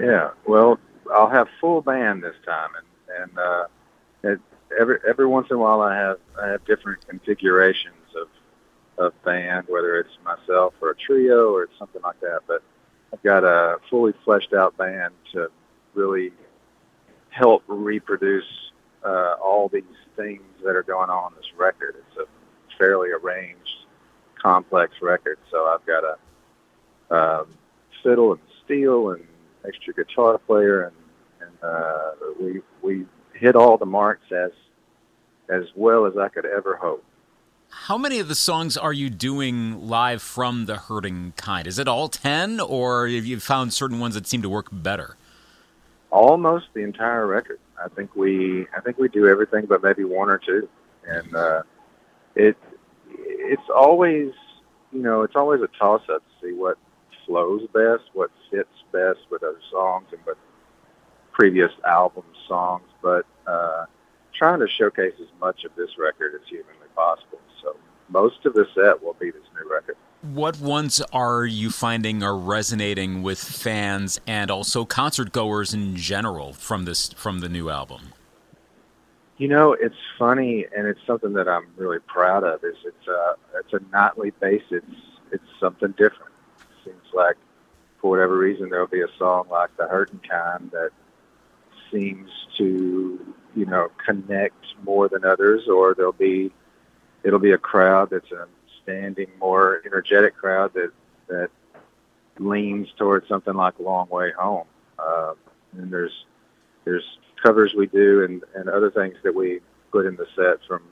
Yeah, well, I'll have full band this time, and and uh, it, every every once in a while I have I have different configurations of of band, whether it's myself or a trio or something like that. But I've got a fully fleshed out band to really help reproduce uh, all these things that are going on in this record. It's a fairly arranged, complex record. So I've got a um, fiddle and steel and extra guitar player, and, and uh, we we hit all the marks as as well as I could ever hope. How many of the songs are you doing live from the hurting kind? Is it all 10 or have you found certain ones that seem to work better? Almost the entire record. I think we I think we do everything but maybe one or two. And uh it it's always you know, it's always a toss up to see what flows best, what fits best with other songs and with previous album songs, but uh trying to showcase as much of this record as humanly possible. So most of the set will be this new record. What ones are you finding are resonating with fans and also concert goers in general from this from the new album? You know, it's funny, and it's something that I'm really proud of. Is it's a it's a nightly bass. It's it's something different. Seems like for whatever reason there'll be a song like "The Hurting Kind" that seems to you know connect more than others, or there'll be it'll be a crowd that's a standing, more energetic crowd that that leans towards something like "Long Way Home." Uh, and there's there's covers we do and and other things that we put in the set from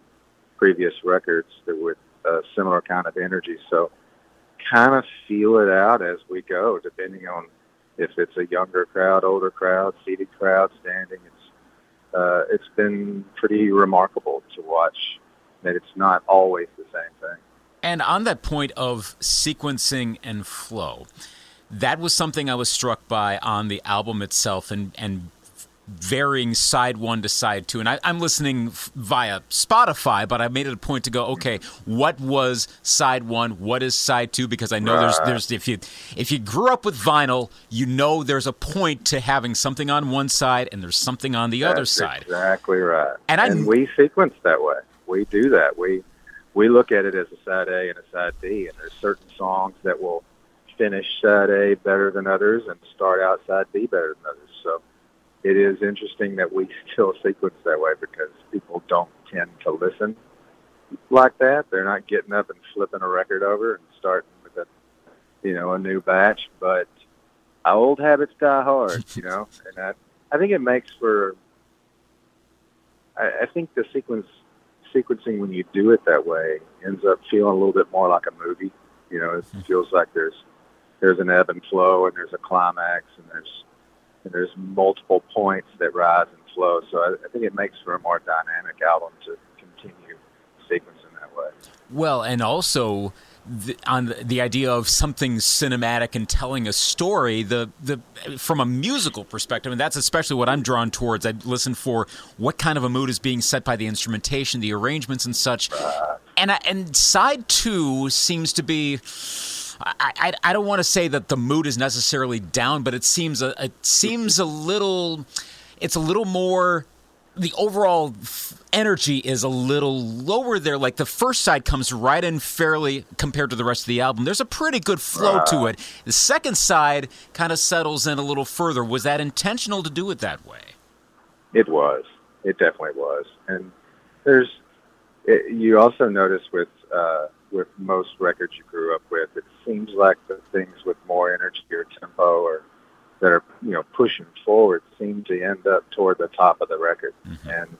previous records that with a similar kind of energy. So kind of feel it out as we go, depending on if it's a younger crowd, older crowd, seated crowd, standing. It's uh, it's been pretty remarkable to watch that it's not always the same thing. And on that point of sequencing and flow, that was something I was struck by on the album itself and, and varying side one to side two. And I, am listening via Spotify, but I made it a point to go, okay, what was side one? What is side two? Because I know right. there's there's if you if you grew up with vinyl, you know there's a point to having something on one side and there's something on the That's other side. Exactly right. And, I, and we sequence that way we do that. We we look at it as a side A and a side B, and there's certain songs that will finish side A better than others and start out side B better than others. So it is interesting that we still sequence that way because people don't tend to listen like that. They're not getting up and flipping a record over and starting with a you know a new batch, but old habits die hard, you know, and I I think it makes for I, I think the sequence sequencing when you do it that way ends up feeling a little bit more like a movie. You know, it mm-hmm. feels like there's there's an ebb and flow, and there's a climax, and there's and there's multiple points that rise and flow. So I, I think it makes for a more dynamic album to continue sequencing that way. Well, and also the, on the, the, idea of something cinematic and telling a story, the the from a musical perspective, and that's especially what I'm drawn towards. I listen for what kind of a mood is being set by the instrumentation, the arrangements, and such. And I, and side two seems to be. I, I, I don't want to say that the mood is necessarily down, but it seems a it seems a little. It's a little more the overall energy is a little lower there. Like the first side comes right in fairly compared to the rest of the album. There's a pretty good flow to it. The second side kind of settles in a little further. Was that intentional to do it that way? It was. It definitely was. And there's, it, you also notice with uh, with most records you grew up with, it seems like the things with more energy or tempo or that are you know pushing forward seem to end up toward the top of the record, mm-hmm. and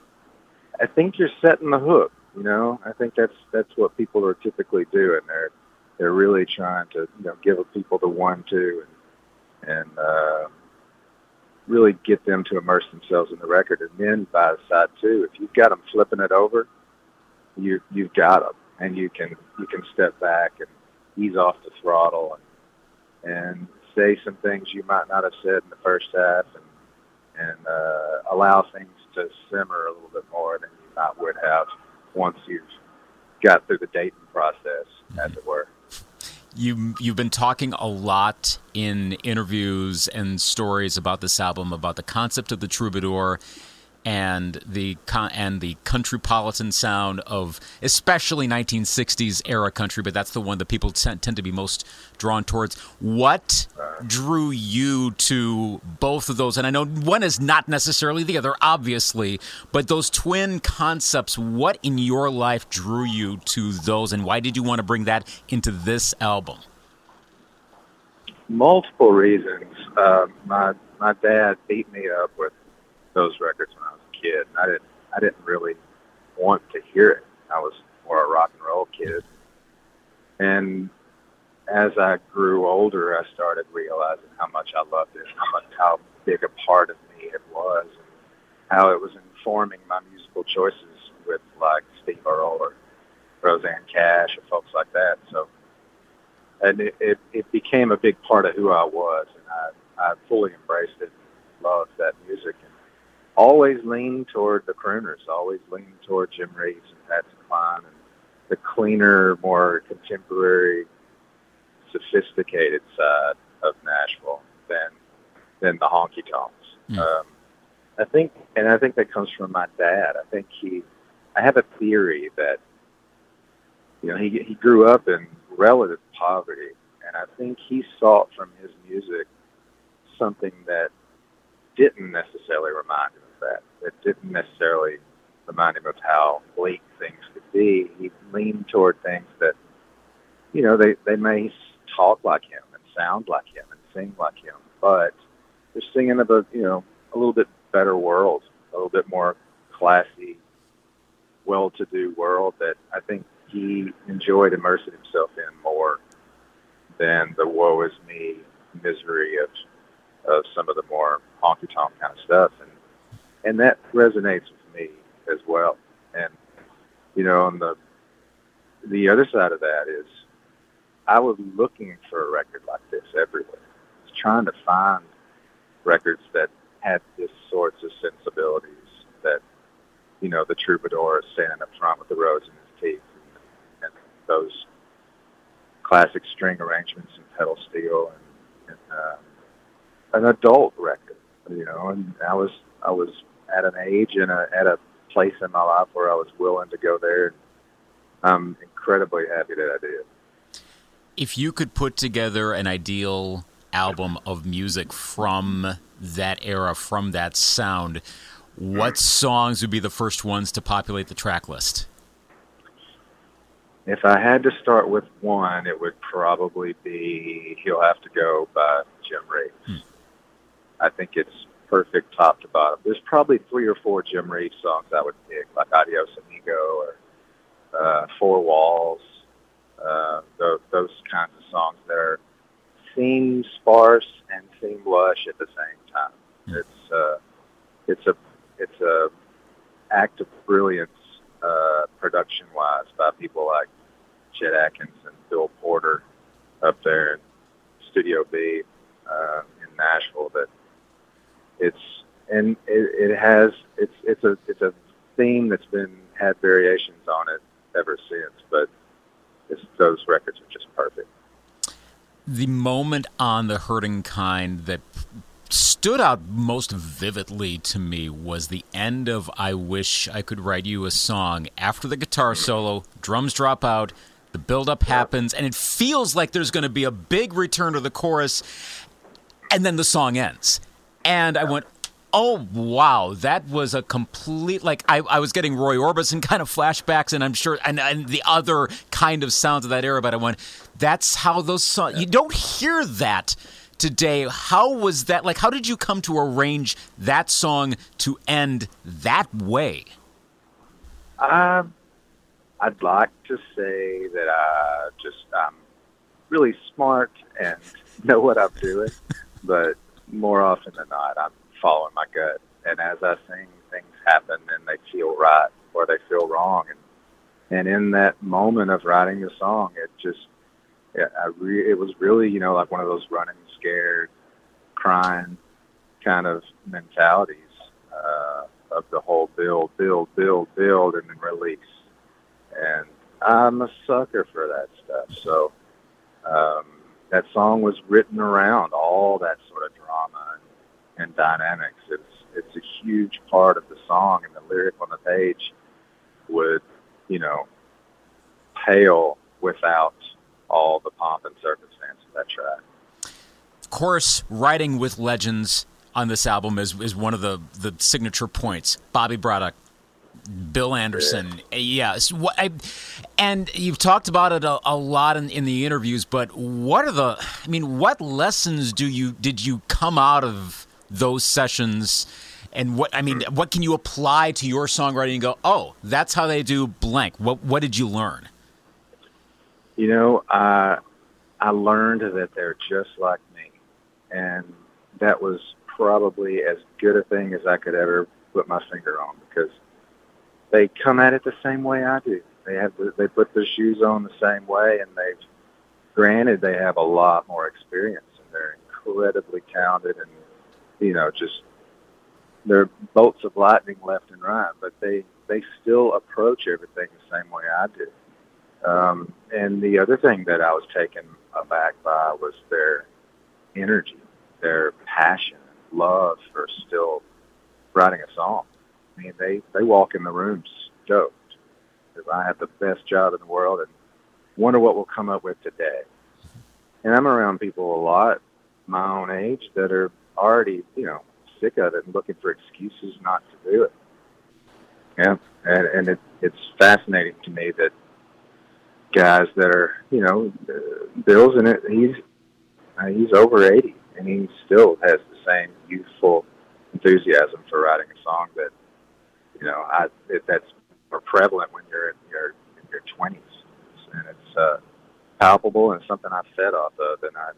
I think you're setting the hook. You know, I think that's that's what people are typically doing. They're they're really trying to you know give people the one two and and uh, really get them to immerse themselves in the record. And then by the side two, if you've got them flipping it over, you you've got them, and you can you can step back and ease off the throttle and and say some things you might not have said in the first half and and uh, allow things to simmer a little bit more than you might would have once you've got through the dating process, as it were. you you've been talking a lot in interviews and stories about this album about the concept of the troubadour and the and the countrypolitan sound of especially 1960s era country, but that's the one that people tend, tend to be most drawn towards. What drew you to both of those? And I know one is not necessarily the other, obviously, but those twin concepts. What in your life drew you to those, and why did you want to bring that into this album? Multiple reasons. Uh, my my dad beat me up with those records when I kid. I didn't I didn't really want to hear it. I was more a rock and roll kid. And as I grew older, I started realizing how much I loved it, how much how big a part of me it was, and how it was informing my musical choices with like Steve Earle or Rosanne Cash or folks like that. So, and it, it, it became a big part of who I was, and I I fully embraced it, loved that music, always leaned toward the crooners, always leaned toward Jim Reeves and Patsy Cline and the cleaner, more contemporary, sophisticated side of Nashville than than the honky tonks. Mm. Um, I think, and I think that comes from my dad. I think he, I have a theory that, you know, he he grew up in relative poverty, and I think he sought from his music something that didn't necessarily remind him that. Didn't necessarily remind him of how bleak things could be. He leaned toward things that, you know, they, they may talk like him and sound like him and sing like him, but they're singing about, you know, a little bit better world, a little bit more classy, well-to-do world that I think he enjoyed immersing himself in more than the woe is me misery of of some of the more honky tonk kind of stuff. And and that resonates with me as well. And you know, on the the other side of that is, I was looking for a record like this everywhere. I was trying to find records that had this sorts of sensibilities that, you know, the troubadour standing up front with the rose in his teeth and, and those classic string arrangements and pedal steel and, and uh, an adult record, you know, and I was I was at an age and a, at a place in my life where I was willing to go there. I'm incredibly happy that I did. If you could put together an ideal album of music from that era, from that sound, what songs would be the first ones to populate the track list? If I had to start with one, it would probably be "He'll Have to Go" by Jim Reeves. Hmm. I think it's perfect top to bottom. There's probably three or four Jim Reeves songs I would pick, like Adios Amigo or uh, Four Walls, uh, those, those kinds of songs that are seem sparse and seem lush at the same time. It's uh, it's a it's a act of brilliance uh, production wise by people like Chet Atkins and Bill Porter up there in Studio B uh, in Nashville that it's and it, it has it's it's a it's a theme that's been had variations on it ever since, but those records are just perfect. The moment on the hurting kind that stood out most vividly to me was the end of I Wish I Could Write You a Song. After the guitar solo, drums drop out, the build-up happens, and it feels like there's going to be a big return to the chorus, and then the song ends. And I went, oh wow that was a complete like I, I was getting roy orbison kind of flashbacks and i'm sure and, and the other kind of sounds of that era but i went that's how those songs yeah. you don't hear that today how was that like how did you come to arrange that song to end that way um i'd like to say that i just i'm really smart and know what i'm doing but more often than not, I'm following my gut. And as I sing, things happen and they feel right or they feel wrong. And and in that moment of writing the song, it just it, I re- it was really you know like one of those running scared, crying kind of mentalities uh, of the whole build, build, build, build, and then release. And I'm a sucker for that stuff. So um, that song was written around all that sort of drama and, and dynamics. It's it's a huge part of the song, and the lyric on the page would, you know, pale without all the pomp and circumstance of that track. Of course, writing with legends on this album is, is one of the, the signature points. Bobby Braddock, Bill Anderson. Uh, yeah. Yes. I, and you've talked about it a, a lot in, in, the interviews, but what are the, I mean, what lessons do you, did you come out of those sessions? And what, I mean, what can you apply to your songwriting and go, oh, that's how they do blank? What, what did you learn? You know, I, I learned that they're just like me. And that was probably as good a thing as I could ever put my finger on because they come at it the same way I do. They have they put their shoes on the same way, and they've granted they have a lot more experience and they're incredibly talented and you know just they're bolts of lightning left and right, but they they still approach everything the same way I do. Um, and the other thing that I was taken aback by was their energy, their passion, love for still writing a song. I mean, they they walk in the room stoked because I have the best job in the world and wonder what we'll come up with today. And I'm around people a lot my own age that are already, you know, sick of it and looking for excuses not to do it. Yeah, and and it, it's fascinating to me that guys that are, you know, Bill's in it. He's uh, he's over eighty, and he still has the same youthful enthusiasm for writing a song that you know, I, it, that's more prevalent when you're in your in your twenties, and it's uh, palpable and something I fed off of, and I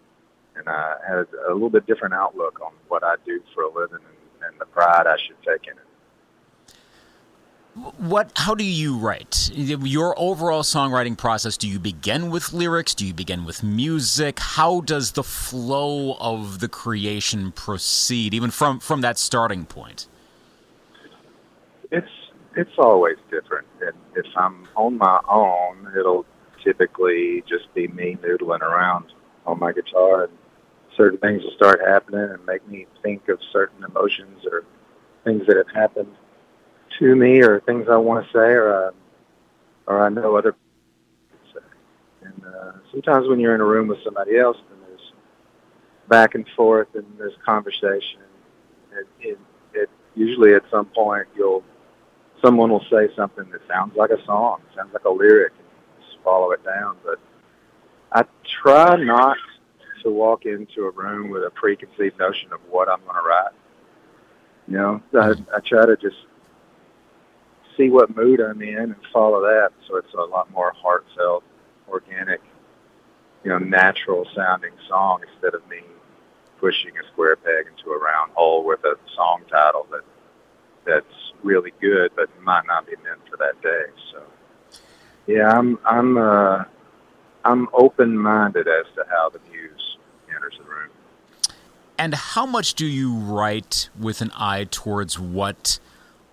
and I had a little bit different outlook on what I do for a living and, and the pride I should take in it. What? How do you write? Your overall songwriting process. Do you begin with lyrics? Do you begin with music? How does the flow of the creation proceed, even from from that starting point? It's it's always different. And if I'm on my own, it'll typically just be me noodling around on my guitar, and certain things will start happening and make me think of certain emotions or things that have happened to me, or things I want to say, or uh, or I know other people say. And uh, sometimes when you're in a room with somebody else, then there's back and forth and there's conversation. It, it, it usually at some point you'll someone will say something that sounds like a song, sounds like a lyric, and just follow it down. But I try not to walk into a room with a preconceived notion of what I'm going to write. You know, I, I try to just see what mood I'm in and follow that. So it's a lot more heartfelt, organic, you know, natural sounding song instead of me pushing a square peg into a round hole with a song title that that's really good, but might not be meant for that day. So, yeah, I'm I'm uh, I'm open minded as to how the muse enters the room. And how much do you write with an eye towards what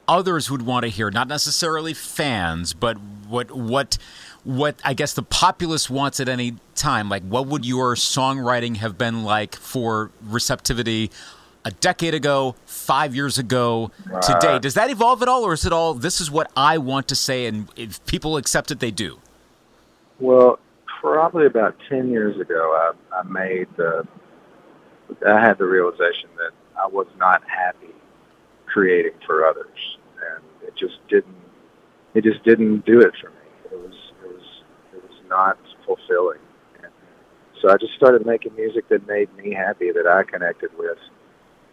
others would want to hear? Not necessarily fans, but what what what I guess the populace wants at any time. Like, what would your songwriting have been like for receptivity a decade ago, five years ago, uh, today? Does that evolve at all, or is it all this is what I want to say, and if people accept it, they do? Well, probably about ten years ago, I, I made the. I had the realization that I was not happy creating for others, and it just didn't. It just didn't do it for me. It was. It was. It was not fulfilling. And so I just started making music that made me happy, that I connected with,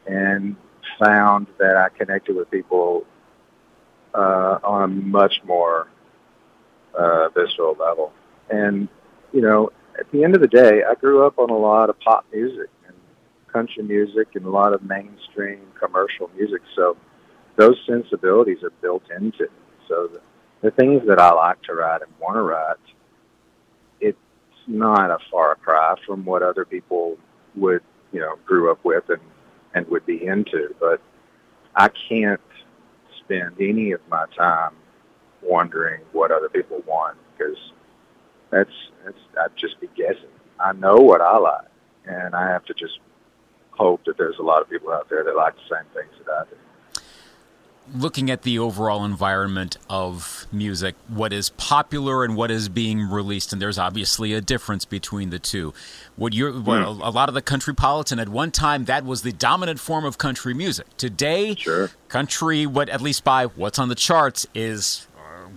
and found that I connected with people uh, on a much more uh, visceral level. And, you know, at the end of the day, I grew up on a lot of pop music and country music and a lot of mainstream commercial music. So those sensibilities are built into me. So the, the things that I like to write and want to write, it's not a far cry from what other people would, you know, grew up with and and would be into. But I can't spend any of my time wondering what other people want because that's that's I'd just be guessing. I know what I like, and I have to just hope that there's a lot of people out there that like the same things that I do looking at the overall environment of music, what is popular and what is being released, and there's obviously a difference between the two. What you're, mm. a lot of the country, countrypolitan at one time that was the dominant form of country music. Today, sure. country, what at least by what's on the charts, is uh,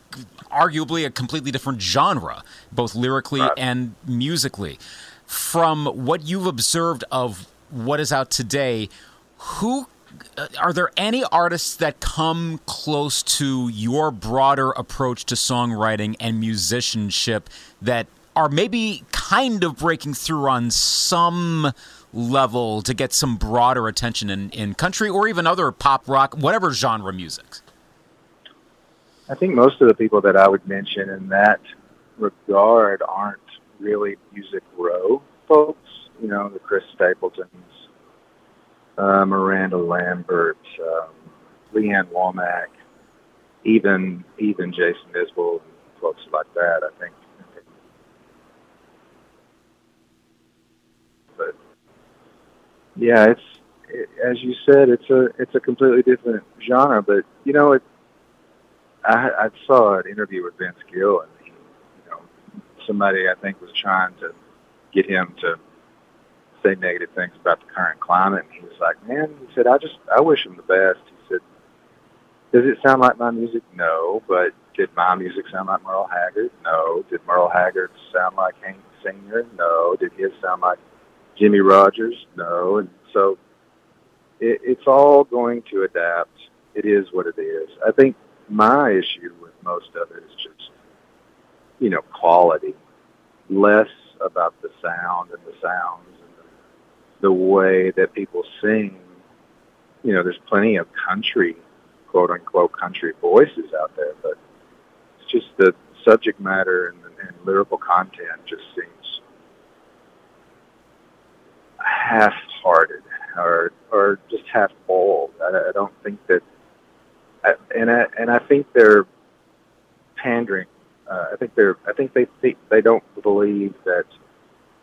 arguably a completely different genre, both lyrically right. and musically. From what you've observed of what is out today, who Uh, are there any artists that come close to your broader approach to songwriting and musicianship that are maybe kind of breaking through on some level to get some broader attention in, in country or even other pop rock, whatever genre music? I think most of the people that I would mention in that regard aren't really music row folks. You know, the Chris Stapletons, uh, Miranda Lambert, um, Lee Ann Womack, even even Jason Isbell folks like that. I think. But yeah, it's it, as you said, it's a it's a completely different genre. But you know, it. I, I saw an interview with Vince Gill, and he, you know, somebody I think was trying to get him to say negative things about the current climate. And he was like, man, he said, I just, I wish him the best. He said, does it sound like my music? No. But did my music sound like Merle Haggard? No. Did Merle Haggard sound like Hank Sr.? No. Did his sound like Jimmie Rodgers? No. And so it, it's all going to adapt. It is what it is. I think my issue with most of it is just, you know, quality, less about the sound and the sounds the way that people sing. You know, there's plenty of country, quote unquote, country voices out there, but it's just the subject matter and, and lyrical content just seems half-hearted or or just half-boiled. I, I don't think that, I, and I and I think they're pandering. Uh, I think they're. I think they think they don't believe that.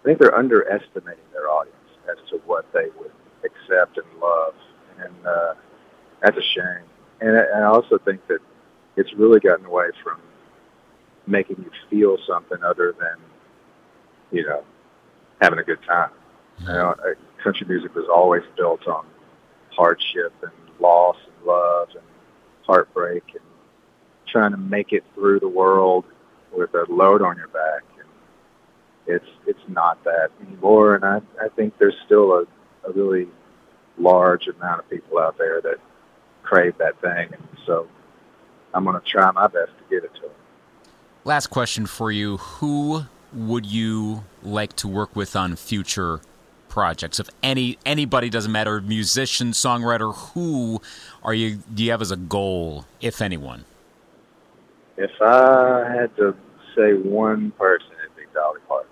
I think they're underestimating their audience as to what they would accept and love, and uh, that's a shame. And, and I also think that it's really gotten away from making you feel something other than, you know, having a good time. You know, country music was always built on hardship and loss and love and heartbreak and trying to make it through the world with a load on your back it's it's not that anymore. And I I think there's still a, a really large amount of people out there that crave that thing, and so I'm going to try my best to get it to them. Last question for you: Who would you like to work with on future projects? If any anybody doesn't matter, musician, songwriter, who are you? Do you have as a goal, if anyone? If I had to say one person, it'd be Dolly Parton.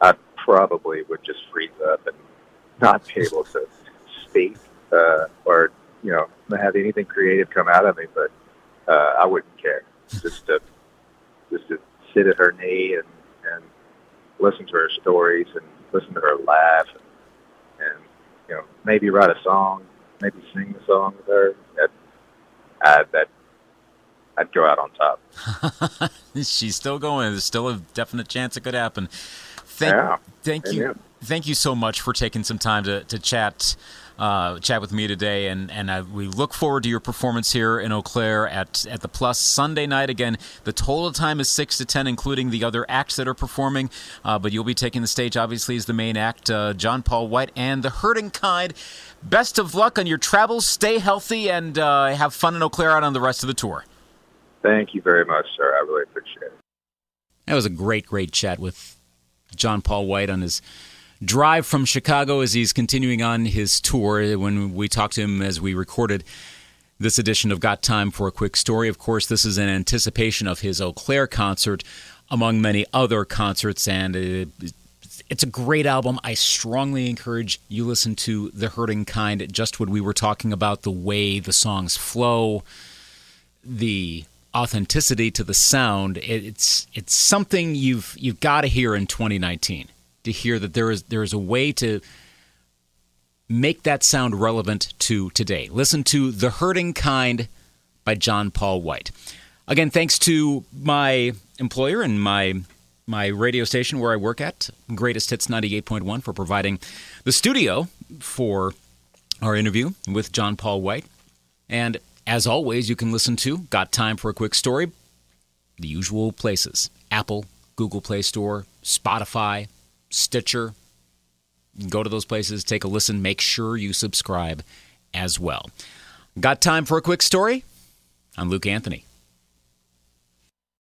I probably would just freeze up and not be able to speak uh, or you know have anything creative come out of me. But uh, I wouldn't care just to just to sit at her knee and and listen to her stories and listen to her laugh and, and you know maybe write a song, maybe sing the song with her. That I, that I'd go out on top. She's still going. There's still a definite chance it could happen. Thank, yeah. thank you, thank you so much for taking some time to to chat. Uh, chat with me today, and and I, we look forward to your performance here in Eau Claire at at the Plus Sunday night. Again, the total time is six to ten, including the other acts that are performing. Uh, but you'll be taking the stage, obviously, as the main act, uh, John Paul White and the Hurting Kind. Best of luck on your travels. Stay healthy and uh, have fun in Eau Claire out on the rest of the tour. Thank you very much, sir. I really appreciate it. That was a great, great chat with John Paul White on his drive from Chicago as he's continuing on his tour. When we talked to him as we recorded this edition of Got Time for a Quick Story, of course, this is in anticipation of his Eau Claire concert, among many other concerts, and it, it's a great album. I strongly encourage you listen to The Hurting Kind, just what we were talking about, the way the songs flow, the authenticity to the sound. It's it's something you've you've got to hear in 2019 to hear that there is there is a way to make that sound relevant to today. Listen to The Hurting Kind by John Paul White. Again, thanks to my employer and my my radio station where I work at, Greatest Hits 98.1 for providing the studio for our interview with John Paul White. And as always, you can listen to Got Time for a Quick Story, the usual places Apple, Google Play Store, Spotify, Stitcher. Go to those places, take a listen, make sure you subscribe as well. Got time for a quick story? I'm Luke Anthony.